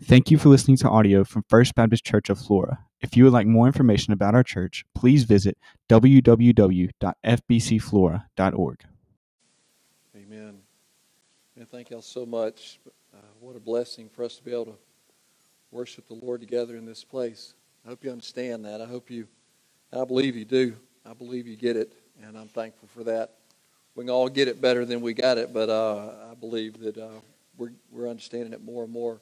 Thank you for listening to audio from First Baptist Church of Flora. If you would like more information about our church, please visit www.fbcflora.org. Amen. And thank y'all so much. Uh, what a blessing for us to be able to worship the Lord together in this place. I hope you understand that. I hope you, I believe you do. I believe you get it, and I'm thankful for that. We can all get it better than we got it, but uh, I believe that uh, we're, we're understanding it more and more.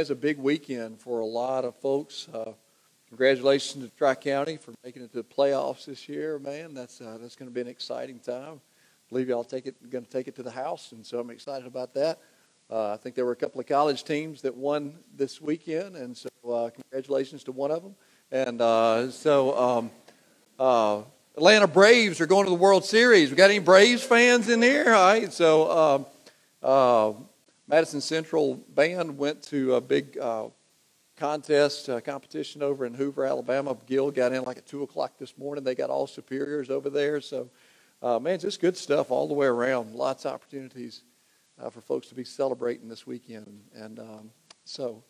It's a big weekend for a lot of folks. Uh, congratulations to Tri County for making it to the playoffs this year. Man, that's uh, that's going to be an exciting time. I believe y'all take it going to take it to the house, and so I'm excited about that. Uh, I think there were a couple of college teams that won this weekend, and so uh, congratulations to one of them. And uh, so um, uh, Atlanta Braves are going to the World Series. We got any Braves fans in here? All right, so. Um, Madison Central band went to a big uh, contest, uh, competition over in Hoover, Alabama. Gil got in like at 2 o'clock this morning. They got all superiors over there. So, uh, man, just good stuff all the way around. Lots of opportunities uh, for folks to be celebrating this weekend. And um, so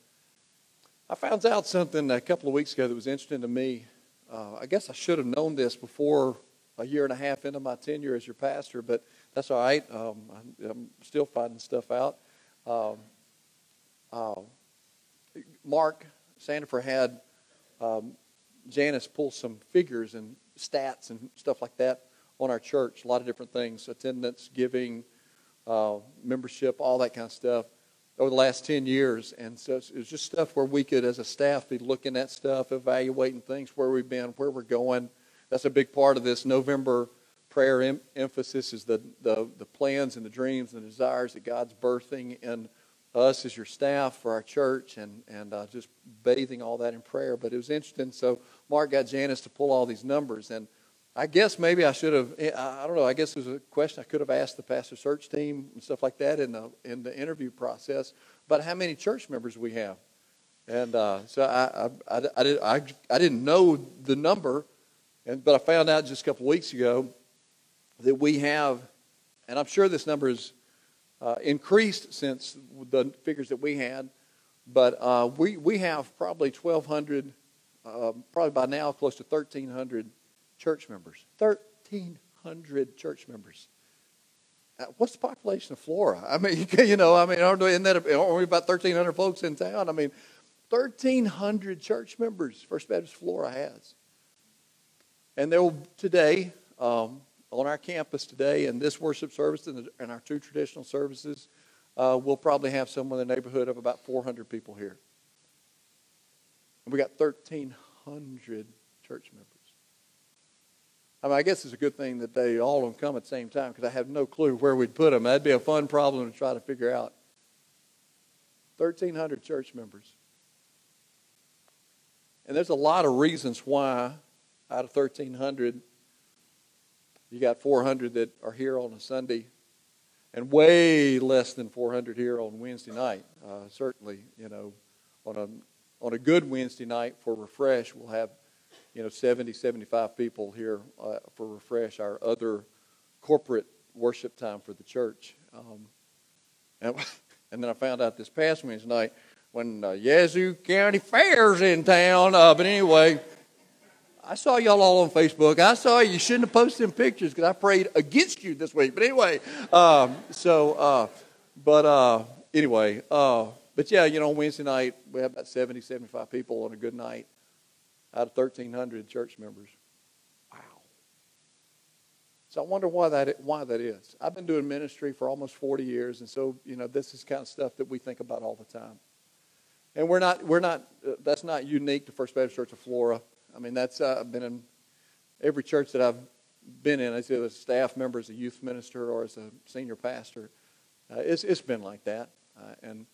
I found out something a couple of weeks ago that was interesting to me. Uh, I guess I should have known this before a year and a half into my tenure as your pastor, but that's all right. Um, I'm still finding stuff out. Um, uh, Mark Sandifer had um, Janice pull some figures and stats and stuff like that on our church. A lot of different things: attendance, giving, uh, membership, all that kind of stuff over the last 10 years. And so it was just stuff where we could, as a staff, be looking at stuff, evaluating things, where we've been, where we're going. That's a big part of this November prayer em- emphasis is the, the, the plans and the dreams and the desires that God's birthing in us as your staff for our church and, and uh, just bathing all that in prayer. But it was interesting. So Mark got Janice to pull all these numbers. And I guess maybe I should have, eh, I don't know, I guess it was a question I could have asked the pastor search team and stuff like that in the, in the interview process about how many church members we have. And uh, so I, I, I, I, did, I, I didn't know the number, and, but I found out just a couple weeks ago that we have, and I'm sure this number has uh, increased since the figures that we had, but uh, we, we have probably 1,200, uh, probably by now close to 1,300 church members. 1,300 church members. Uh, what's the population of Flora? I mean, you know, I mean, aren't, isn't that only about 1,300 folks in town? I mean, 1,300 church members First Baptist Flora has. And there will today, um, on our campus today in this worship service and, and our two traditional services, uh, we'll probably have somewhere in the neighborhood of about 400 people here. And we got 1,300 church members. I mean, I guess it's a good thing that they all of them come at the same time because I have no clue where we'd put them. That'd be a fun problem to try to figure out. 1,300 church members. And there's a lot of reasons why out of 1,300 you got 400 that are here on a Sunday, and way less than 400 here on Wednesday night. Uh, certainly, you know, on a on a good Wednesday night for refresh, we'll have you know 70, 75 people here uh, for refresh. Our other corporate worship time for the church. Um, and, and then I found out this past Wednesday night when uh, Yazoo County Fair's in town. Uh, but anyway. I saw y'all all on Facebook. I saw you. shouldn't have posted them pictures because I prayed against you this week. But anyway, um, so, uh, but uh, anyway, uh, but yeah, you know, Wednesday night, we have about 70, 75 people on a good night out of 1,300 church members. Wow. So I wonder why that, why that is. I've been doing ministry for almost 40 years, and so, you know, this is kind of stuff that we think about all the time. And we're not, we're not, uh, that's not unique to First Baptist Church of Flora. I mean, that's uh, I've been in every church that I've been in, as a staff member, as a youth minister, or as a senior pastor. Uh, it's, it's been like that. Uh, and,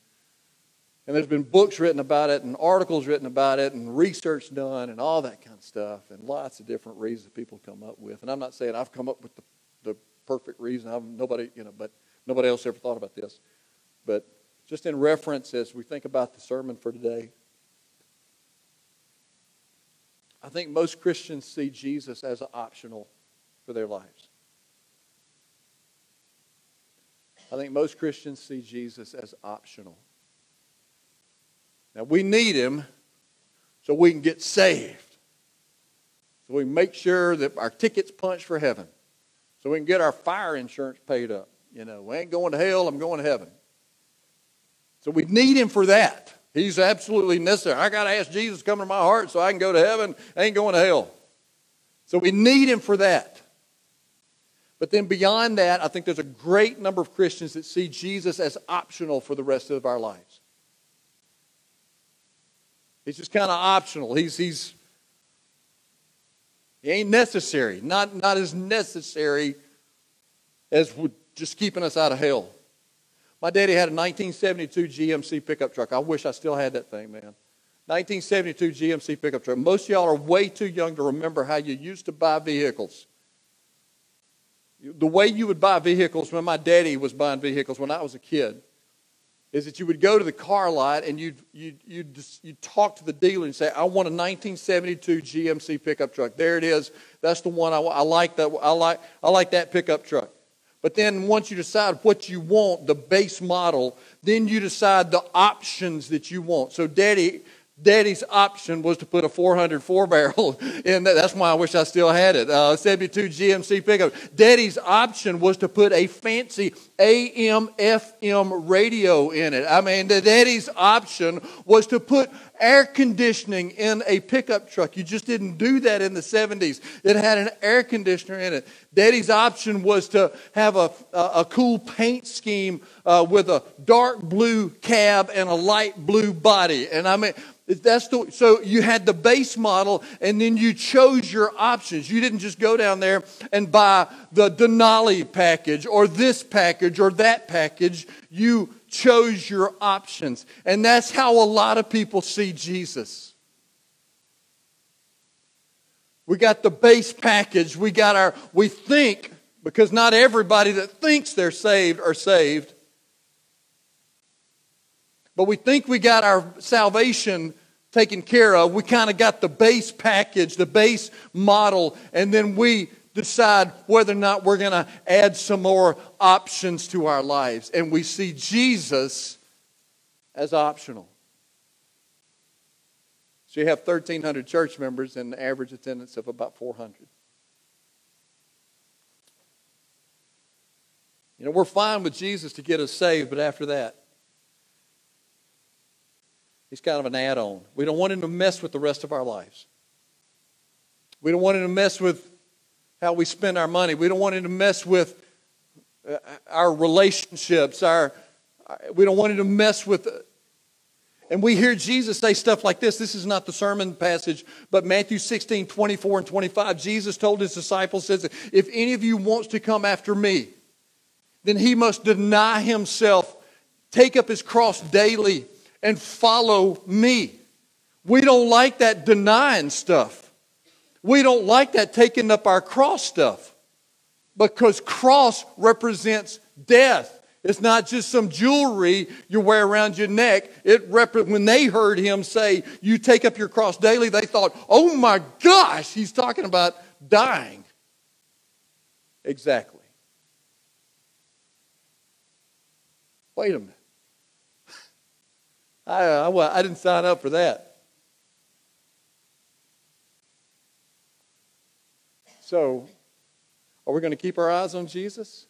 and there's been books written about it, and articles written about it, and research done, and all that kind of stuff, and lots of different reasons people come up with. And I'm not saying I've come up with the, the perfect reason. I've nobody, you know, but nobody else ever thought about this. But just in reference as we think about the sermon for today, I think most Christians see Jesus as optional for their lives. I think most Christians see Jesus as optional. Now, we need him so we can get saved. So we make sure that our ticket's punched for heaven. So we can get our fire insurance paid up. You know, we ain't going to hell, I'm going to heaven. So we need him for that. He's absolutely necessary. I got to ask Jesus to come into my heart so I can go to heaven. I ain't going to hell. So we need him for that. But then beyond that, I think there's a great number of Christians that see Jesus as optional for the rest of our lives. He's just kind of optional. He's, he's, he ain't necessary. Not, not as necessary as just keeping us out of hell. My daddy had a 1972 GMC pickup truck. I wish I still had that thing, man. 1972 GMC pickup truck. Most of y'all are way too young to remember how you used to buy vehicles. The way you would buy vehicles when my daddy was buying vehicles when I was a kid is that you would go to the car lot and you'd, you'd, you'd, you'd talk to the dealer and say, I want a 1972 GMC pickup truck. There it is. That's the one I, I like. That, I, like, I like that pickup truck. But then once you decide what you want, the base model, then you decide the options that you want. So daddy Daddy's option was to put a 404 barrel in that. That's why I wish I still had it. Uh, 72 GMC pickup. Daddy's option was to put a fancy AM FM radio in it. I mean, daddy's option was to put air conditioning in a pickup truck. You just didn't do that in the 70s. It had an air conditioner in it. Daddy's option was to have a, a, a cool paint scheme uh, with a dark blue cab and a light blue body. And I mean, that's the, so you had the base model and then you chose your options. You didn't just go down there and buy the Denali package or this package or that package. You chose your options. And that's how a lot of people see Jesus. We got the base package. We got our, we think, because not everybody that thinks they're saved are saved. But we think we got our salvation taken care of. We kind of got the base package, the base model, and then we decide whether or not we're going to add some more options to our lives. And we see Jesus as optional. So you have 1,300 church members and an average attendance of about 400. You know, we're fine with Jesus to get us saved, but after that, He's kind of an add on. We don't want him to mess with the rest of our lives. We don't want him to mess with how we spend our money. We don't want him to mess with uh, our relationships. Our, we don't want him to mess with. Uh, and we hear Jesus say stuff like this. This is not the sermon passage, but Matthew 16, 24 and 25. Jesus told his disciples, says, If any of you wants to come after me, then he must deny himself, take up his cross daily and follow me. We don't like that denying stuff. We don't like that taking up our cross stuff because cross represents death. It's not just some jewelry you wear around your neck. It rep- when they heard him say, "You take up your cross daily," they thought, "Oh my gosh, he's talking about dying." Exactly. Wait a minute. I, I, I didn't sign up for that. So, are we going to keep our eyes on Jesus?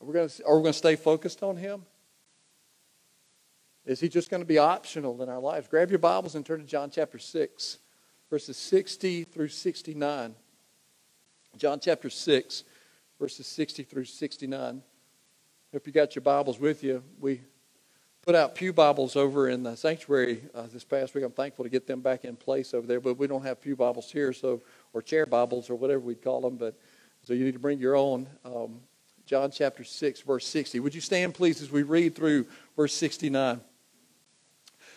Are we going to, are we going to stay focused on Him? Is He just going to be optional in our lives? Grab your Bibles and turn to John chapter 6, verses 60 through 69. John chapter 6, verses 60 through 69. Hope you got your Bibles with you. We put out Pew Bibles over in the sanctuary uh, this past week. I'm thankful to get them back in place over there, but we don't have Pew Bibles here, so or chair Bibles or whatever we'd call them. But so you need to bring your own. Um, John chapter six, verse sixty. Would you stand, please, as we read through verse sixty-nine?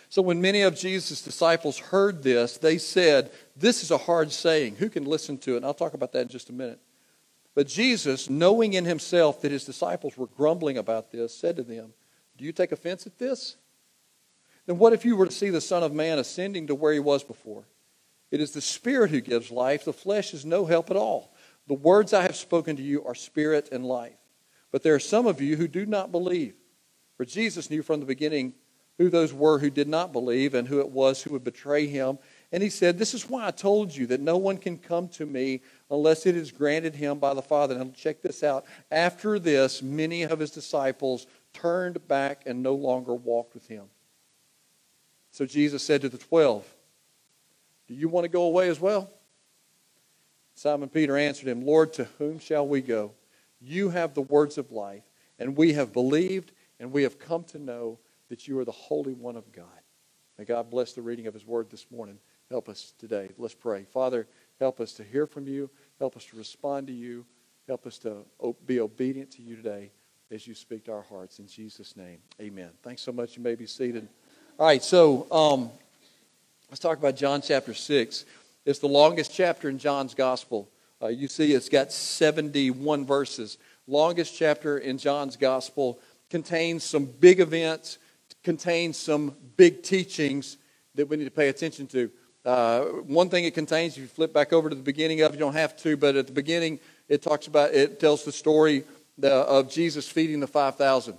So when many of Jesus' disciples heard this, they said, "This is a hard saying. Who can listen to it?" And I'll talk about that in just a minute. But Jesus, knowing in himself that his disciples were grumbling about this, said to them. Do you take offense at this? Then what if you were to see the Son of Man ascending to where he was before? It is the Spirit who gives life, the flesh is no help at all. The words I have spoken to you are spirit and life. But there are some of you who do not believe. For Jesus knew from the beginning who those were who did not believe and who it was who would betray him. And he said, This is why I told you that no one can come to me unless it is granted him by the Father. Now, check this out. After this, many of his disciples turned back and no longer walked with him. So Jesus said to the twelve, Do you want to go away as well? Simon Peter answered him, Lord, to whom shall we go? You have the words of life, and we have believed, and we have come to know that you are the Holy One of God. May God bless the reading of his word this morning. Help us today. Let's pray. Father, help us to hear from you. Help us to respond to you. Help us to be obedient to you today as you speak to our hearts. In Jesus' name, amen. Thanks so much. You may be seated. All right, so um, let's talk about John chapter 6. It's the longest chapter in John's gospel. Uh, you see, it's got 71 verses. Longest chapter in John's gospel contains some big events, contains some big teachings that we need to pay attention to. Uh, one thing it contains, if you flip back over to the beginning of it, you don't have to, but at the beginning, it talks about, it tells the story of Jesus feeding the 5,000.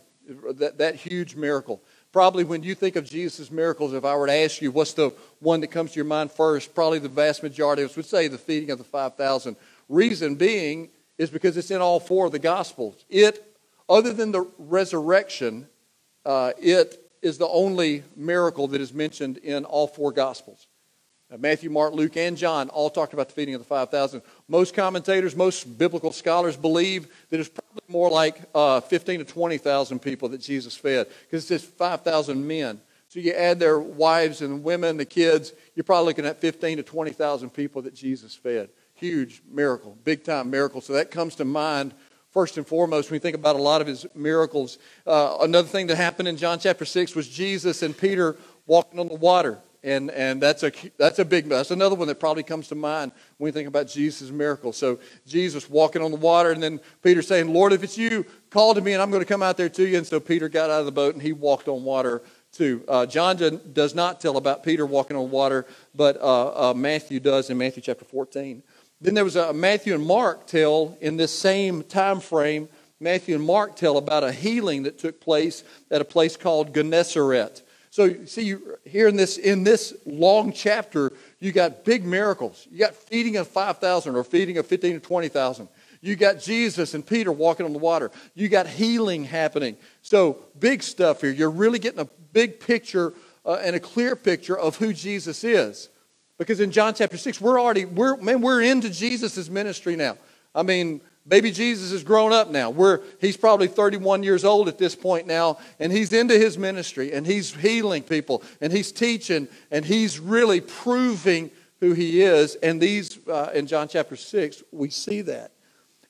That, that huge miracle. Probably when you think of Jesus' miracles, if I were to ask you what's the one that comes to your mind first, probably the vast majority of us would say the feeding of the 5,000. Reason being is because it's in all four of the Gospels. It, other than the resurrection, uh, it is the only miracle that is mentioned in all four Gospels. Matthew, Mark, Luke, and John all talked about the feeding of the 5,000. Most commentators, most biblical scholars believe that it's probably more like uh, 15 to 20,000 people that Jesus fed because it says 5,000 men. So you add their wives and women, the kids, you're probably looking at 15 to 20,000 people that Jesus fed. Huge miracle, big time miracle. So that comes to mind first and foremost when we think about a lot of his miracles. Uh, another thing that happened in John chapter 6 was Jesus and Peter walking on the water. And, and that's, a, that's a big, that's another one that probably comes to mind when we think about Jesus' miracle. So Jesus walking on the water, and then Peter saying, Lord, if it's you, call to me, and I'm going to come out there to you. And so Peter got out of the boat, and he walked on water too. Uh, John does not tell about Peter walking on water, but uh, uh, Matthew does in Matthew chapter 14. Then there was a Matthew and Mark tell in this same time frame. Matthew and Mark tell about a healing that took place at a place called Gennesaret. So see, you, here in this in this long chapter, you got big miracles. You got feeding of five thousand or feeding of fifteen to twenty thousand. You got Jesus and Peter walking on the water. You got healing happening. So big stuff here. You're really getting a big picture uh, and a clear picture of who Jesus is. Because in John chapter six, we're already we're man, we're into Jesus' ministry now. I mean, Baby Jesus is grown up now. We're, he's probably 31 years old at this point now, and he's into his ministry, and he's healing people, and he's teaching, and he's really proving who he is. And these, uh, in John chapter 6, we see that.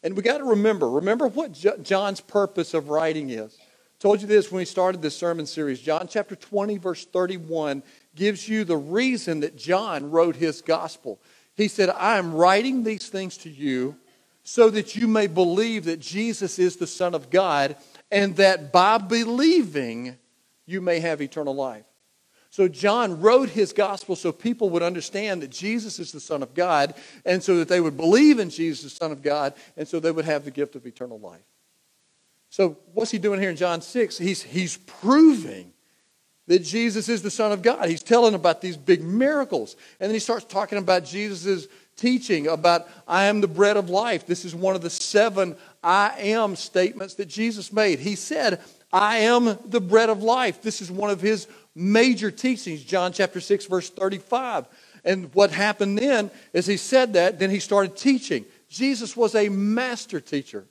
And we got to remember, remember what John's purpose of writing is. Told you this when we started this sermon series. John chapter 20, verse 31 gives you the reason that John wrote his gospel. He said, I am writing these things to you so that you may believe that Jesus is the Son of God, and that by believing you may have eternal life. So, John wrote his gospel so people would understand that Jesus is the Son of God, and so that they would believe in Jesus, the Son of God, and so they would have the gift of eternal life. So, what's he doing here in John 6? He's, he's proving that Jesus is the Son of God. He's telling about these big miracles. And then he starts talking about Jesus' teaching about I am the bread of life. This is one of the seven I am statements that Jesus made. He said, I am the bread of life. This is one of his major teachings, John chapter 6, verse 35. And what happened then is he said that, then he started teaching. Jesus was a master teacher,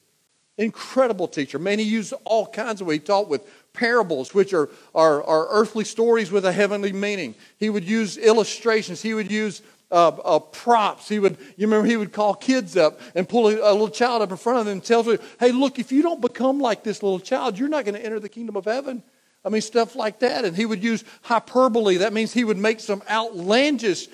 incredible teacher. Man, he used all kinds of ways. He taught with parables, which are, are, are earthly stories with a heavenly meaning. He would use illustrations. He would use uh, uh, props. He would, you remember, he would call kids up and pull a, a, little child up in front of them and tell them, hey, look, if you don't become like this little child, you're not going to enter the kingdom of heaven. I mean, stuff like that. And he would use hyperbole. That means he would make some outlandish,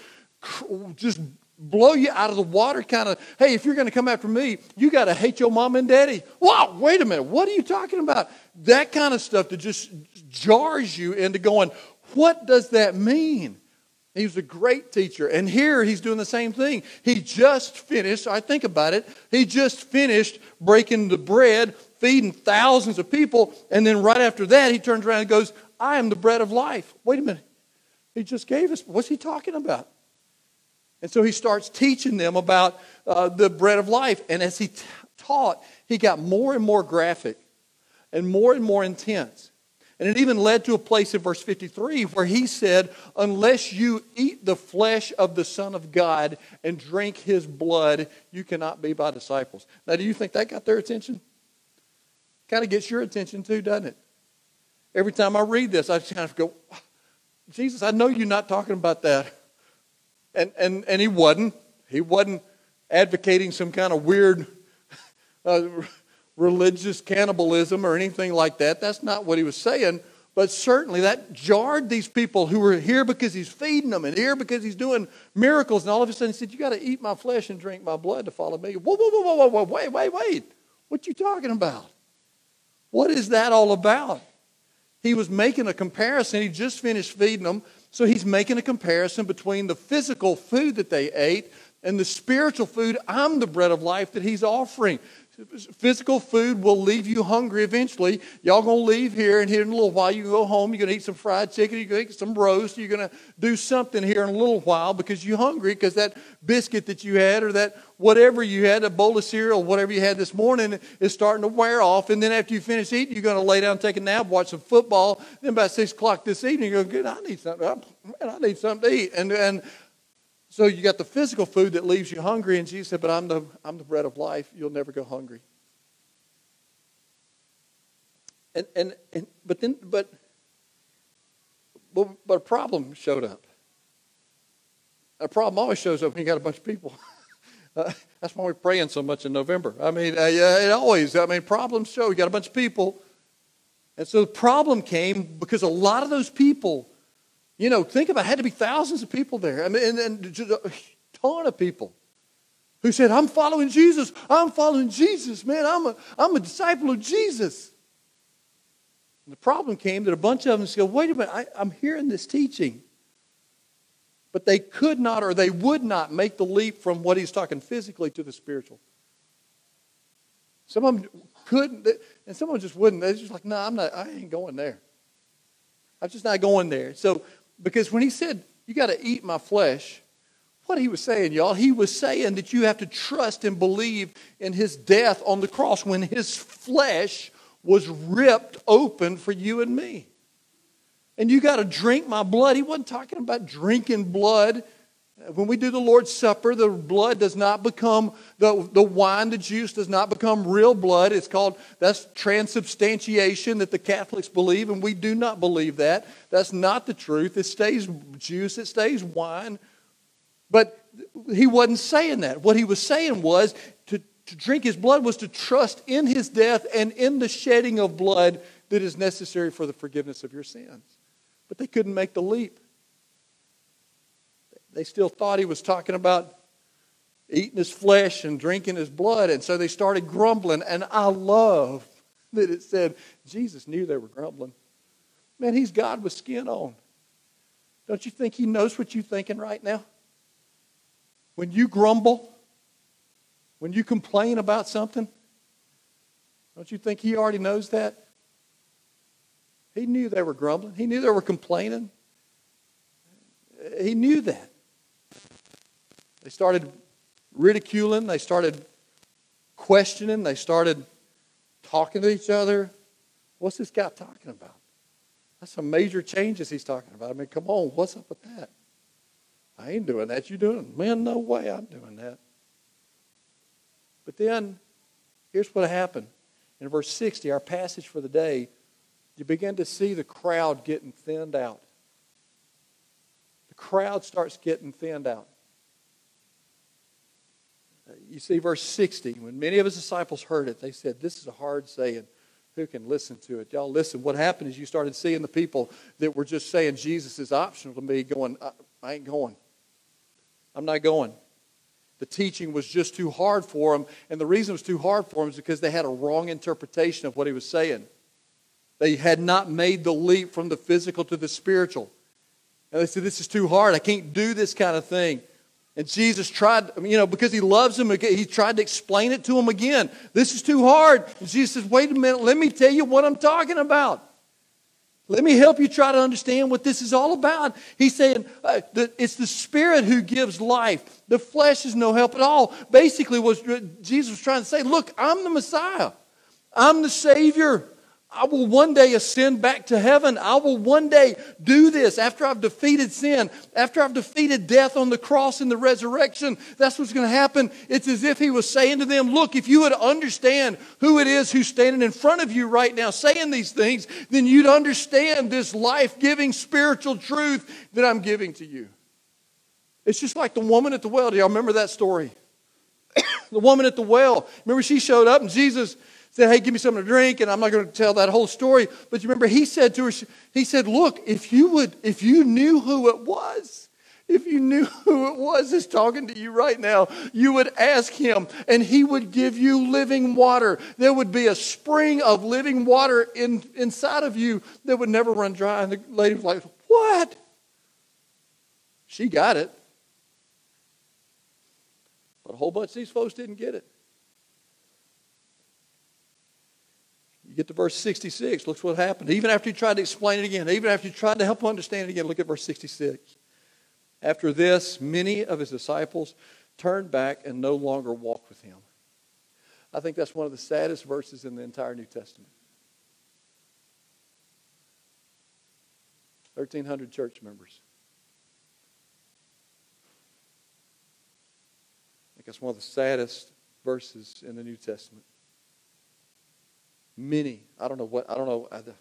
just blow you out of the water kind of, hey, if you're going to come after me, you got to hate your mom and daddy. Wow, wait a minute. What are you talking about? That kind of stuff that just jars you into going, what does that mean? He was a great teacher. And here he's doing the same thing. He just finished, I think about it, he just finished breaking the bread, feeding thousands of people. And then right after that, he turns around and goes, I am the bread of life. Wait a minute. He just gave us, what's he talking about? And so he starts teaching them about uh, the bread of life. And as he t- taught, he got more and more graphic and more and more intense. And it even led to a place in verse 53 where he said, Unless you eat the flesh of the Son of God and drink his blood, you cannot be my disciples. Now, do you think that got their attention? Kind of gets your attention too, doesn't it? Every time I read this, I just kind of go, Jesus, I know you're not talking about that. And, and, and he wasn't. He wasn't advocating some kind of weird uh, religious cannibalism or anything like that. That's not what he was saying. But certainly that jarred these people who were here because he's feeding them and here because he's doing miracles. And all of a sudden he said, You got to eat my flesh and drink my blood to follow me. Whoa, whoa, whoa, whoa, whoa, whoa, wait, wait, wait. What you talking about? What is that all about? He was making a comparison. He just finished feeding them. So he's making a comparison between the physical food that they ate and the spiritual food. I'm the bread of life that he's offering. Physical food will leave you hungry eventually. Y'all gonna leave here, and here in a little while you go home. You're gonna eat some fried chicken. You're gonna eat some roast. You're gonna do something here in a little while because you're hungry. Because that biscuit that you had, or that whatever you had, a bowl of cereal, whatever you had this morning, is starting to wear off. And then after you finish eating, you're gonna lay down, take a nap, watch some football. Then about six o'clock this evening, you're gonna go, I need something. Man, I need something to eat. And and so you got the physical food that leaves you hungry, and Jesus said, But I'm the, I'm the bread of life. You'll never go hungry. And, and, and but then but, but but a problem showed up. A problem always shows up when you got a bunch of people. uh, that's why we're praying so much in November. I mean, uh, it always. I mean, problems show. You got a bunch of people, and so the problem came because a lot of those people you know, think about it, had to be thousands of people there. I mean, and, and a ton of people who said, I'm following Jesus. I'm following Jesus, man. I'm a, I'm a disciple of Jesus. And the problem came that a bunch of them said, wait a minute, I, I'm hearing this teaching. But they could not or they would not make the leap from what he's talking physically to the spiritual. Some of them couldn't, and some of them just wouldn't. They're just like, no, I'm not, I ain't going there. I'm just not going there. So because when he said, You got to eat my flesh, what he was saying, y'all, he was saying that you have to trust and believe in his death on the cross when his flesh was ripped open for you and me. And you got to drink my blood. He wasn't talking about drinking blood when we do the Lord's Supper, the blood does not become, the, the wine, the juice does not become real blood. It's called, that's transubstantiation that the Catholics believe, and we do not believe that. That's not the truth. It stays juice, it stays wine. But he wasn't saying that. What he was saying was to, to drink his blood was to trust in his death and in the shedding of blood that is necessary for the forgiveness of your sins. But they couldn't make the leap. They still thought he was talking about eating his flesh and drinking his blood. And so they started grumbling. And I love that it said Jesus knew they were grumbling. Man, he's God with skin on. Don't you think he knows what you're thinking right now? When you grumble, when you complain about something, don't you think he already knows that? He knew they were grumbling. He knew they were complaining. He knew that. They started ridiculing, they started questioning, they started talking to each other. What's this guy talking about? That's some major changes he's talking about. I mean, come on, what's up with that? I ain't doing that. You doing? Man, no way I'm doing that. But then, here's what happened. In verse 60, our passage for the day, you begin to see the crowd getting thinned out. The crowd starts getting thinned out you see verse 60. When many of his disciples heard it, they said, This is a hard saying. Who can listen to it? Y'all listen. What happened is you started seeing the people that were just saying Jesus is optional to me going, I, ain't going. I'm not going. The teaching was just too hard for them. And the reason it was too hard for them is because they had a wrong interpretation of what he was saying. They had not made the leap from the physical to the spiritual. And they said, This is too hard. I can't do this kind of thing. And Jesus tried, you know, because he loves him, he tried to explain it to him again. This is too hard. And Jesus says, wait a minute, let me tell you what I'm talking about. Let me help you try to understand what this is all about. He's saying uh, that it's the Spirit who gives life. The flesh is no help at all. Basically, what Jesus was trying to say look, I'm the Messiah, I'm the Savior. I will one day ascend back to heaven. I will one day do this after I've defeated sin, after I've defeated death on the cross and the resurrection. That's what's going to happen. It's as if he was saying to them, Look, if you would understand who it is who's standing in front of you right now saying these things, then you'd understand this life giving spiritual truth that I'm giving to you. It's just like the woman at the well. Do y'all remember that story? the woman at the well. Remember, she showed up and Jesus said, Hey, give me something to drink. And I'm not going to tell that whole story. But you remember, he said to her, He said, Look, if you would, if you knew who it was, if you knew who it was that's talking to you right now, you would ask him and he would give you living water. There would be a spring of living water in, inside of you that would never run dry. And the lady was like, What? She got it. But a whole bunch of these folks didn't get it. You get to verse 66, look what happened. Even after he tried to explain it again, even after he tried to help him understand it again, look at verse 66. After this, many of his disciples turned back and no longer walked with him. I think that's one of the saddest verses in the entire New Testament. 1,300 church members. I think that's one of the saddest verses in the New Testament. Many. I don't know what, I don't know. Uh, the,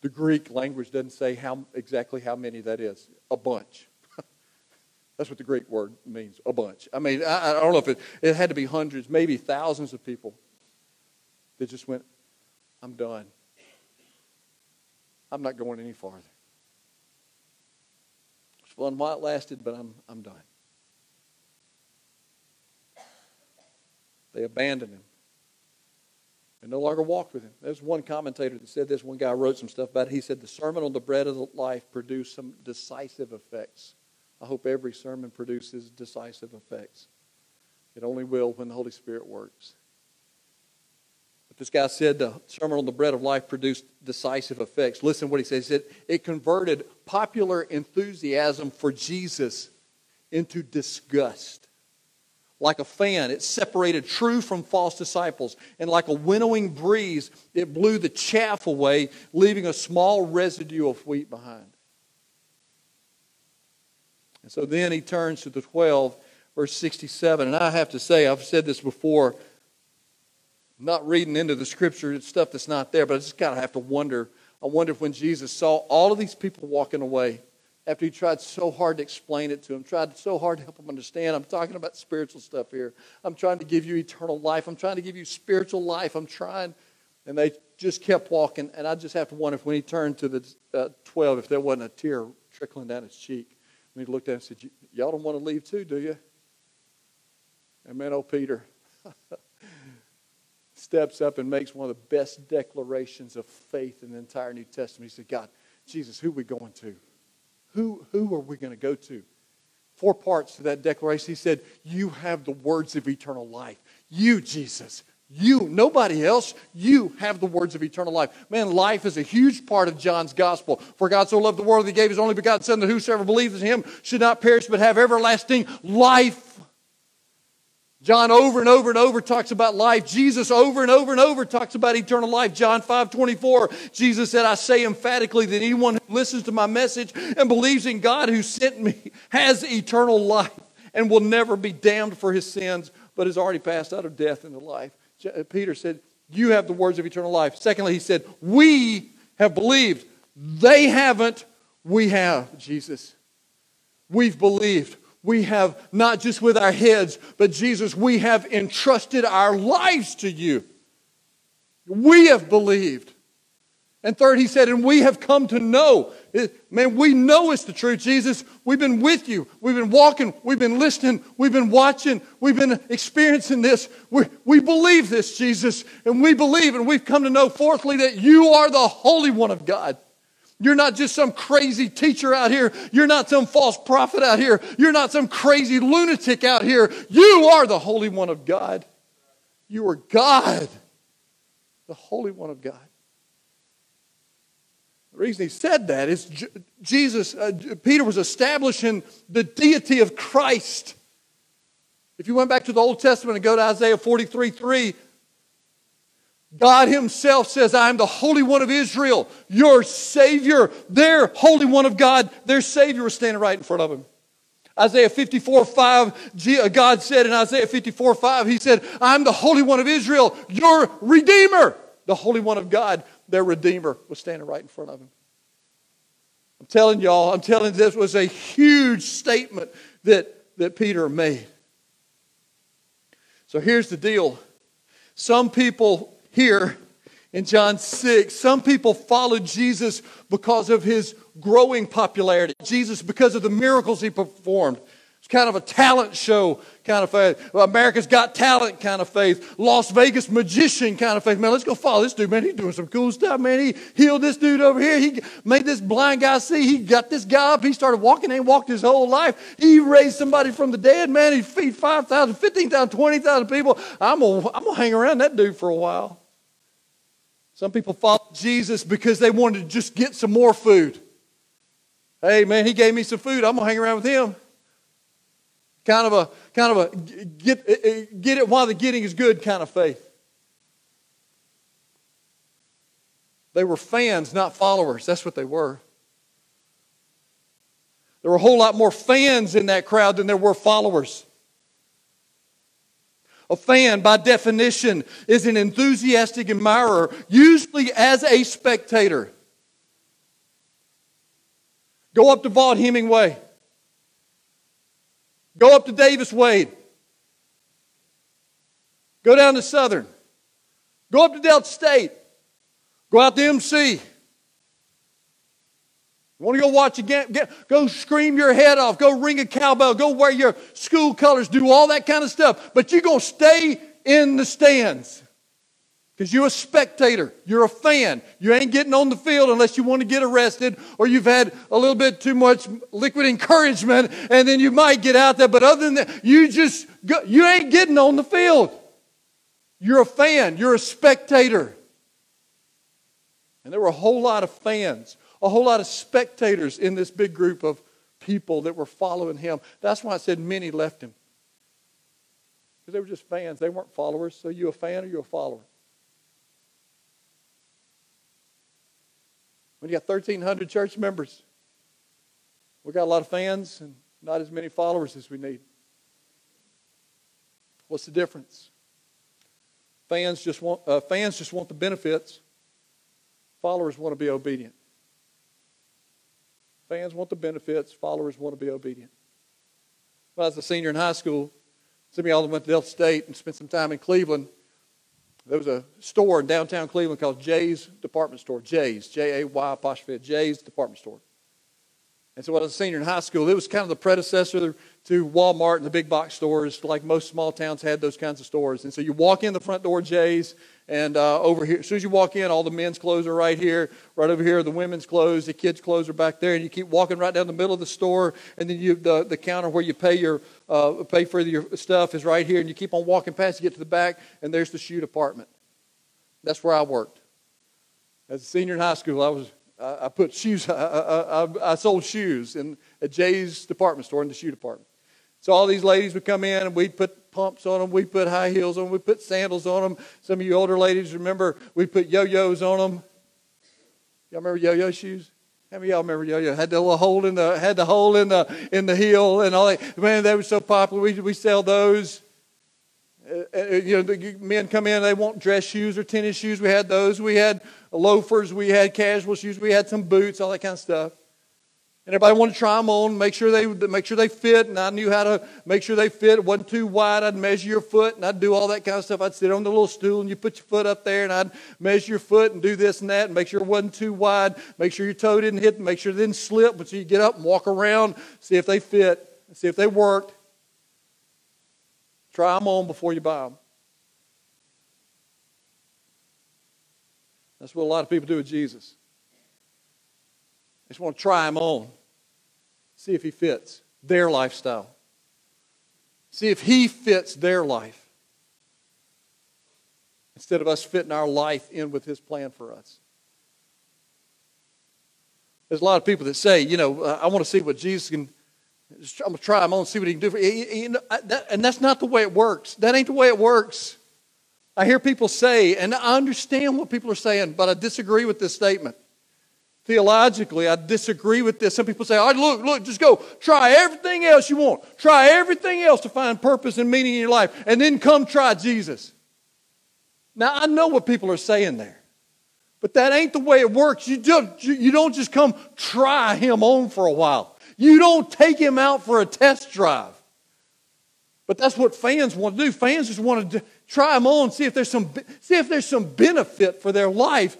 the Greek language doesn't say how exactly how many that is. A bunch. That's what the Greek word means, a bunch. I mean, I, I don't know if it, it had to be hundreds, maybe thousands of people that just went, I'm done. I'm not going any farther. It's fun while it lasted, but I'm, I'm done. They abandoned him and no longer walked with him. There's one commentator that said this. One guy wrote some stuff about it. He said the sermon on the bread of life produced some decisive effects. I hope every sermon produces decisive effects. It only will when the Holy Spirit works. But this guy said the sermon on the bread of life produced decisive effects. Listen what he says. He said it converted popular enthusiasm for Jesus into disgust. Like a fan, it separated true from false disciples. And like a winnowing breeze, it blew the chaff away, leaving a small residue of wheat behind. And so then he turns to the 12, verse 67. And I have to say, I've said this before, I'm not reading into the scripture, stuff that's not there, but I just kind of have to wonder. I wonder if when Jesus saw all of these people walking away, after he tried so hard to explain it to him, tried so hard to help him understand. I'm talking about spiritual stuff here. I'm trying to give you eternal life. I'm trying to give you spiritual life. I'm trying. And they just kept walking. And I just have to wonder if when he turned to the uh, 12, if there wasn't a tear trickling down his cheek. When he looked at him and said, Y'all don't want to leave too, do you? And man, old Peter steps up and makes one of the best declarations of faith in the entire New Testament. He said, God, Jesus, who are we going to? Who, who are we going to go to? Four parts to that declaration. He said, You have the words of eternal life. You, Jesus, you, nobody else, you have the words of eternal life. Man, life is a huge part of John's gospel. For God so loved the world that he gave his only begotten Son, that whosoever believes in him should not perish but have everlasting life. John over and over and over talks about life. Jesus over and over and over talks about eternal life. John 5 24, Jesus said, I say emphatically that anyone who listens to my message and believes in God who sent me has eternal life and will never be damned for his sins, but has already passed out of death into life. Uh, Peter said, You have the words of eternal life. Secondly, he said, We have believed. They haven't, we have, Jesus. We've believed we have not just with our heads, but Jesus, we have entrusted our lives to you. We have believed. And third, he said, and we have come to know. Man, we know it's the truth, Jesus. We've been with you. We've been walking. We've been listening. We've been watching. We've been experiencing this. We, we believe this, Jesus. And we believe, and we've come to know, fourthly, that you are the Holy One of God. You're not just some crazy teacher out here. You're not some false prophet out here. You're not some crazy lunatic out here. You are the Holy One of God. You are God, the Holy One of God. The reason he said that is Jesus, uh, Peter was establishing the deity of Christ. If you went back to the Old Testament and go to Isaiah 43 3, God Himself says, I am the Holy One of Israel, your Savior. Their Holy One of God, their Savior was standing right in front of Him. Isaiah 54 5, uh, God said in Isaiah 54 5, He said, I'm the Holy One of Israel, your Redeemer. The Holy One of God, their Redeemer, was standing right in front of Him. I'm telling y'all, I'm telling you, this was a huge statement that, that Peter made. So here's the deal. Some people here in John 6, some people followed Jesus because of his growing popularity. Jesus, because of the miracles he performed. It's kind of a talent show kind of faith. America's Got Talent kind of faith. Las Vegas magician kind of faith. Man, let's go follow this dude, man. He's doing some cool stuff, man. He healed this dude over here. He made this blind guy see. He got this guy up. He started walking. He walked his whole life. He raised somebody from the dead, man. He feed 5,000, 15,000, 20,000 people. I'm going to I'm gonna hang around that dude for a while. Some people followed Jesus because they wanted to just get some more food. Hey, man, he gave me some food. I'm going to hang around with him. Kind of a, kind of a get, eh, eh, get it while the getting is good kind of faith. They were fans, not followers. That's what they were. There were a whole lot more fans in that crowd than there were followers. A fan, by definition, is an enthusiastic admirer, usually as a spectator. Go up to Vaught Hemingway. Go up to Davis Wade. Go down to Southern. Go up to Delta State. Go out to MC. You want to go watch a game? Go scream your head off. Go ring a cowbell. Go wear your school colors. Do all that kind of stuff. But you're going to stay in the stands. Because you're a spectator, you're a fan. You ain't getting on the field unless you want to get arrested or you've had a little bit too much liquid encouragement, and then you might get out there. But other than that, you just go, you ain't getting on the field. You're a fan, you're a spectator. And there were a whole lot of fans, a whole lot of spectators in this big group of people that were following him. That's why I said many left him. Because they were just fans, they weren't followers. So you a fan or you a follower? When you got 1,300 church members, we got a lot of fans and not as many followers as we need. What's the difference? Fans just want, uh, fans just want the benefits. Followers want to be obedient. Fans want the benefits. Followers want to be obedient. When I was a senior in high school, some of y'all went to Delta State and spent some time in Cleveland. There was a store in downtown Cleveland called Jay's Department Store. Jay's, J A Y apostrophe, Jay's Department Store. And so when I was a senior in high school, it was kind of the predecessor to Walmart and the big box stores, like most small towns had those kinds of stores. And so you walk in the front door, Jay's, and uh, over here, as soon as you walk in, all the men's clothes are right here. Right over here, the women's clothes, the kids' clothes are back there. And you keep walking right down the middle of the store, and then you, the, the counter where you pay your uh, pay for your stuff is right here. And you keep on walking past, you get to the back, and there's the shoe department. That's where I worked. As a senior in high school, I was I, put shoes. I, I, I, sold shoes in at Jay's department store in the shoe department. So all these ladies would come in and we'd put pumps on them, we'd put high heels on them, we'd put sandals on them. Some of you older ladies remember we put yo-yos on them. Y'all remember yo-yo shoes? How many of y'all remember yo-yo? Had the little hole in the had the hole in the in the heel and all that. Man, they were so popular. We we sell those. Uh, uh, you know, the men come in, they want dress shoes or tennis shoes. We had those. We had loafers. We had casual shoes. We had some boots, all that kind of stuff. And everybody wanted to try them on, make sure they make sure they fit. And I knew how to make sure they fit. It wasn't too wide. I'd measure your foot, and I'd do all that kind of stuff. I'd sit on the little stool, and you put your foot up there, and I'd measure your foot and do this and that, and make sure it wasn't too wide. Make sure your toe didn't hit, make sure it didn't slip. But so you get up and walk around, see if they fit, see if they worked. Try them on before you buy them. That's what a lot of people do with Jesus. They just want to try him on, see if he fits their lifestyle, see if he fits their life, instead of us fitting our life in with his plan for us. There's a lot of people that say, you know, uh, I want to see what Jesus can. I'm gonna try. I'm gonna see what he can do. For, and that's not the way it works. That ain't the way it works. I hear people say, and I understand what people are saying, but I disagree with this statement. Theologically, I disagree with this. Some people say, all right, look, look, just go try everything else you want. Try everything else to find purpose and meaning in your life, and then come try Jesus. Now, I know what people are saying there, but that ain't the way it works. You, just, you don't just come try him on for a while, you don't take him out for a test drive. But that's what fans want to do. Fans just want to try them on, see if there's some, see if there's some benefit for their life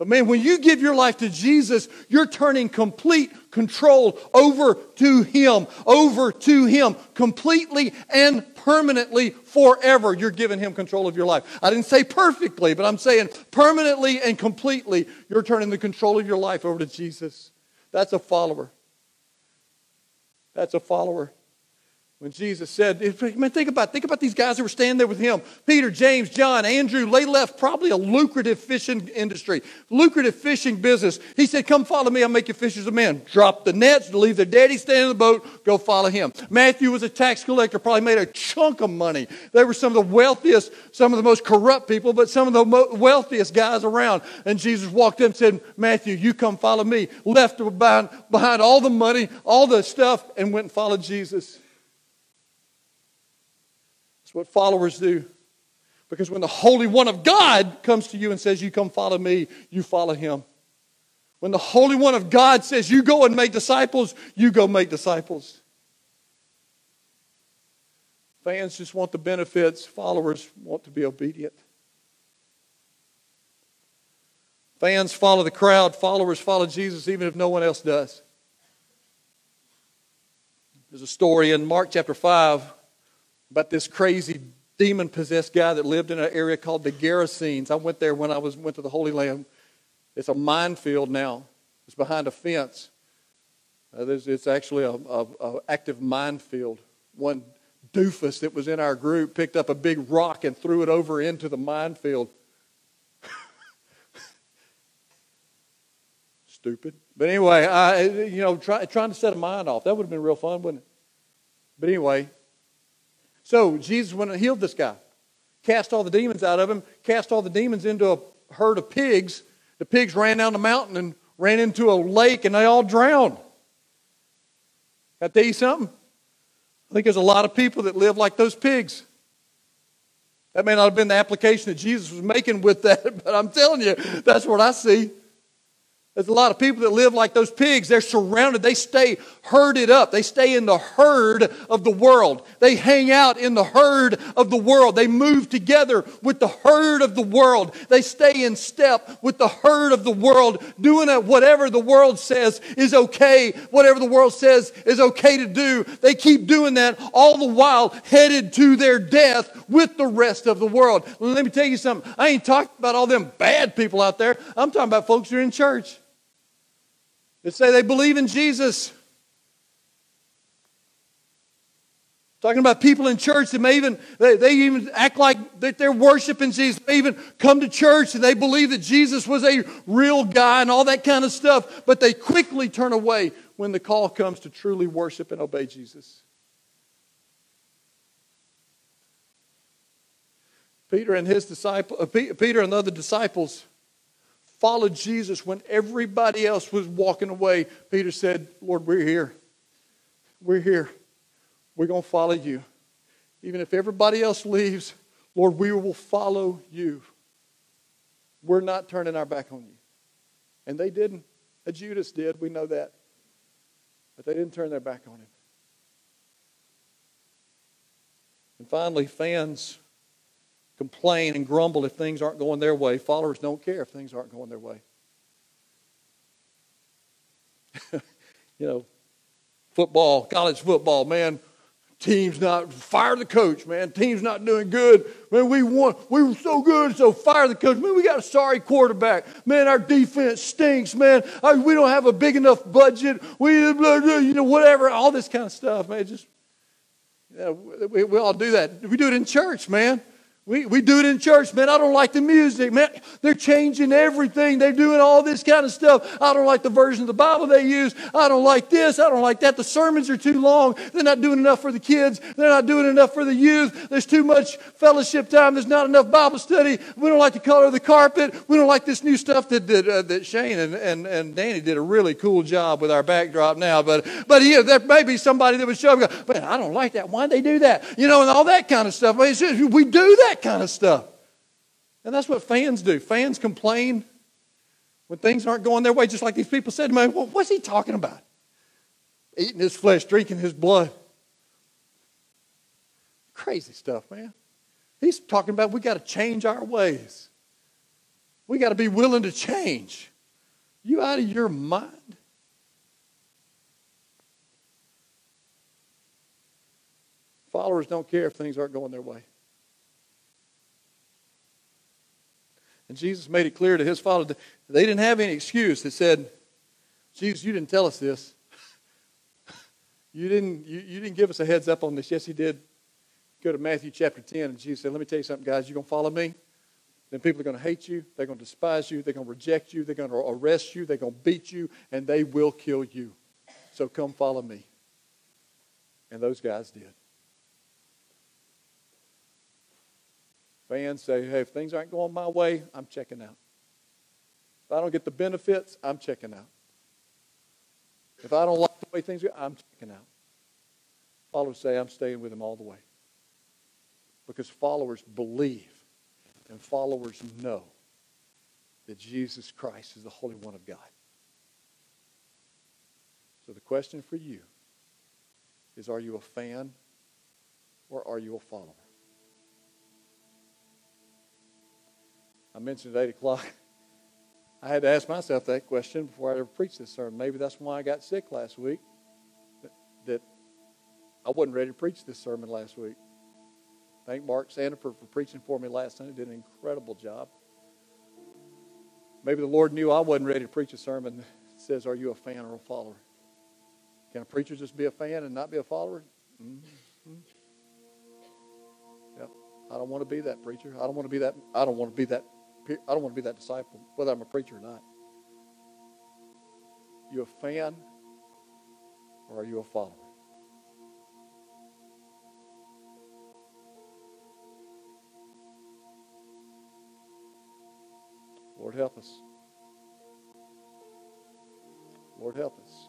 but man, when you give your life to Jesus, you're turning complete control over to Him, over to Him, completely and permanently forever. You're giving Him control of your life. I didn't say perfectly, but I'm saying permanently and completely, you're turning the control of your life over to Jesus. That's a follower. That's a follower. When Jesus said, man, think about, think about these guys who were standing there with him. Peter, James, John, Andrew, they left probably a lucrative fishing industry, lucrative fishing business. He said, come follow me, I'll make you fishers of men. Drop the nets, leave their daddy stay in the boat, go follow him. Matthew was a tax collector, probably made a chunk of money. They were some of the wealthiest, some of the most corrupt people, but some of the wealthiest guys around. And Jesus walked in and said, Matthew, you come follow me. Left behind, behind all the money, all the stuff, and went and followed Jesus. It's what followers do. Because when the Holy One of God comes to you and says, You come follow me, you follow him. When the Holy One of God says, You go and make disciples, you go make disciples. Fans just want the benefits, followers want to be obedient. Fans follow the crowd, followers follow Jesus, even if no one else does. There's a story in Mark chapter 5 about this crazy demon possessed guy that lived in an area called the Gerasenes. I went there when I was went to the Holy Land. It's a minefield now. It's behind a fence. Uh, it's actually a, active minefield. One doofus that was in our group picked up a big rock and threw it over into the minefield. Stupid. But anyway, I, you know, try, trying to set a mind off. That would have been real fun, wouldn't it? But anyway, so Jesus went and healed this guy, cast all the demons out of him, cast all the demons into a herd of pigs. The pigs ran down the mountain and ran into a lake and they all drowned. Can I tell you something? I think there's a lot of people that live like those pigs. That may not have been the application that Jesus was making with that, but I'm telling you, that's what I see. There's a lot of people that live like those pigs. They're surrounded. They stay herded up. They stay in the herd of the world. They hang out in the herd of the world. They move together with the herd of the world. They stay in step with the herd of the world, doing whatever the world says is okay, whatever the world says is okay to do. They keep doing that all the while headed to their death with the rest of the world. Let me tell you something. I ain't talking about all them bad people out there. I'm talking about folks who are in church that say they believe in Jesus. Talking about people in church that may even they, they even act like that they're worshiping Jesus. They even come to church and they believe that Jesus was a real guy and all that kind of stuff, but they quickly turn away when the call comes to truly worship and obey Jesus. Peter and his disciple, uh, Peter and the other disciples followed Jesus when everybody else was walking away. Peter said, Lord, we're here. We're here. We're going to follow you. Even if everybody else leaves, Lord, we will follow you. We're not turning our back on you. And they didn't. Judas did. We know that. But they didn't turn their back on him. And finally, fans complain and grumble if things aren't going their way. Followers don't care if things aren't going their way. you know, football, college football, man, team's not fire the coach, man. Team's not doing good. Man, we won. We were so good, so fire the coach. Man, we got a sorry quarterback. Man, our defense stinks, man. we don't have a big enough budget. We, you know, whatever, all this kind of stuff, man. Just, you know, we, we all do that. We do it in church, man. We, we do it in church, man. I don't like the music, man. They're changing everything. They're doing all this kind of stuff. I don't like the version of the Bible they use. I don't like this. I don't like that. The sermons are too long. They're not doing enough for the kids. They're not doing enough for the youth. There's too much fellowship time. There's not enough Bible study. We don't like the color of the carpet. We don't like this new stuff that that, uh, that Shane and, and, and Danny did a really cool job with our backdrop now. But but yeah, there may be somebody that would show up and go, man, I don't like that. Why'd they do that? You know, and all that kind of stuff. I mean, just, we do that kind of stuff. And that's what fans do. Fans complain when things aren't going their way, just like these people said, man, well, what's he talking about? Eating his flesh, drinking his blood. Crazy stuff, man. He's talking about we got to change our ways. We got to be willing to change. You out of your mind? Followers don't care if things aren't going their way. And Jesus made it clear to his followers. That they didn't have any excuse They said, Jesus, you didn't tell us this. you, didn't, you, you didn't give us a heads up on this. Yes, he did. Go to Matthew chapter 10, and Jesus said, Let me tell you something, guys. You're going to follow me? Then people are going to hate you. They're going to despise you. They're going to reject you. They're going to arrest you. They're going to beat you, and they will kill you. So come follow me. And those guys did. Fans say, hey, if things aren't going my way, I'm checking out. If I don't get the benefits, I'm checking out. If I don't like the way things go, I'm checking out. Followers say, I'm staying with him all the way. Because followers believe and followers know that Jesus Christ is the Holy One of God. So the question for you is are you a fan or are you a follower? I mentioned at 8 o'clock. I had to ask myself that question before I ever preached this sermon. Maybe that's why I got sick last week. That, I wasn't ready to preach this sermon last week. Thank Mark Sandiford for preaching for me last Sunday. Did an incredible job. Maybe the Lord knew I wasn't ready to preach a sermon that says, Are you a fan or a follower? Can a preacher just be a fan and not be a follower? Mm-hmm. Yep. I don't want to be that preacher. I don't want to be that. I don't want to be that I don't want to be that disciple, whether I'm a preacher or not. You a fan or are you a follower? Lord, help us. Lord, help us.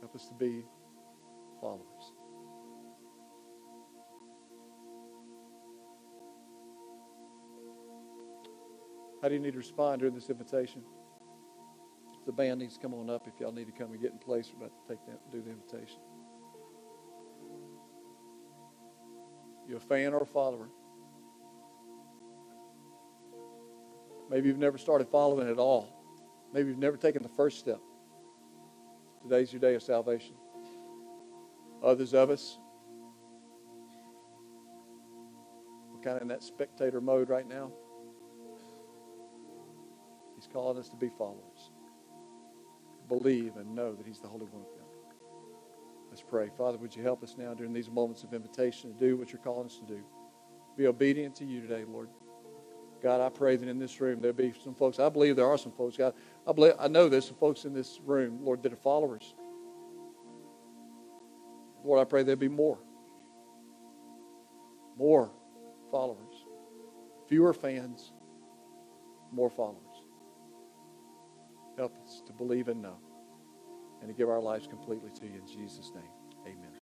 Help us to be followers. How do you need to respond during this invitation? The band needs to come on up if y'all need to come and get in place. We're about to take that, do the invitation. You a fan or a follower? Maybe you've never started following at all. Maybe you've never taken the first step. Today's your day of salvation. Others of us, we're kind of in that spectator mode right now. Calling us to be followers. Believe and know that He's the Holy One of God. Let's pray. Father, would you help us now during these moments of invitation to do what you're calling us to do? Be obedient to you today, Lord. God, I pray that in this room there'll be some folks. I believe there are some folks. God, I believe I know there's some folks in this room, Lord, that are followers. Lord, I pray there'll be more. More followers. Fewer fans, more followers. Help us to believe and know and to give our lives completely to you in Jesus' name.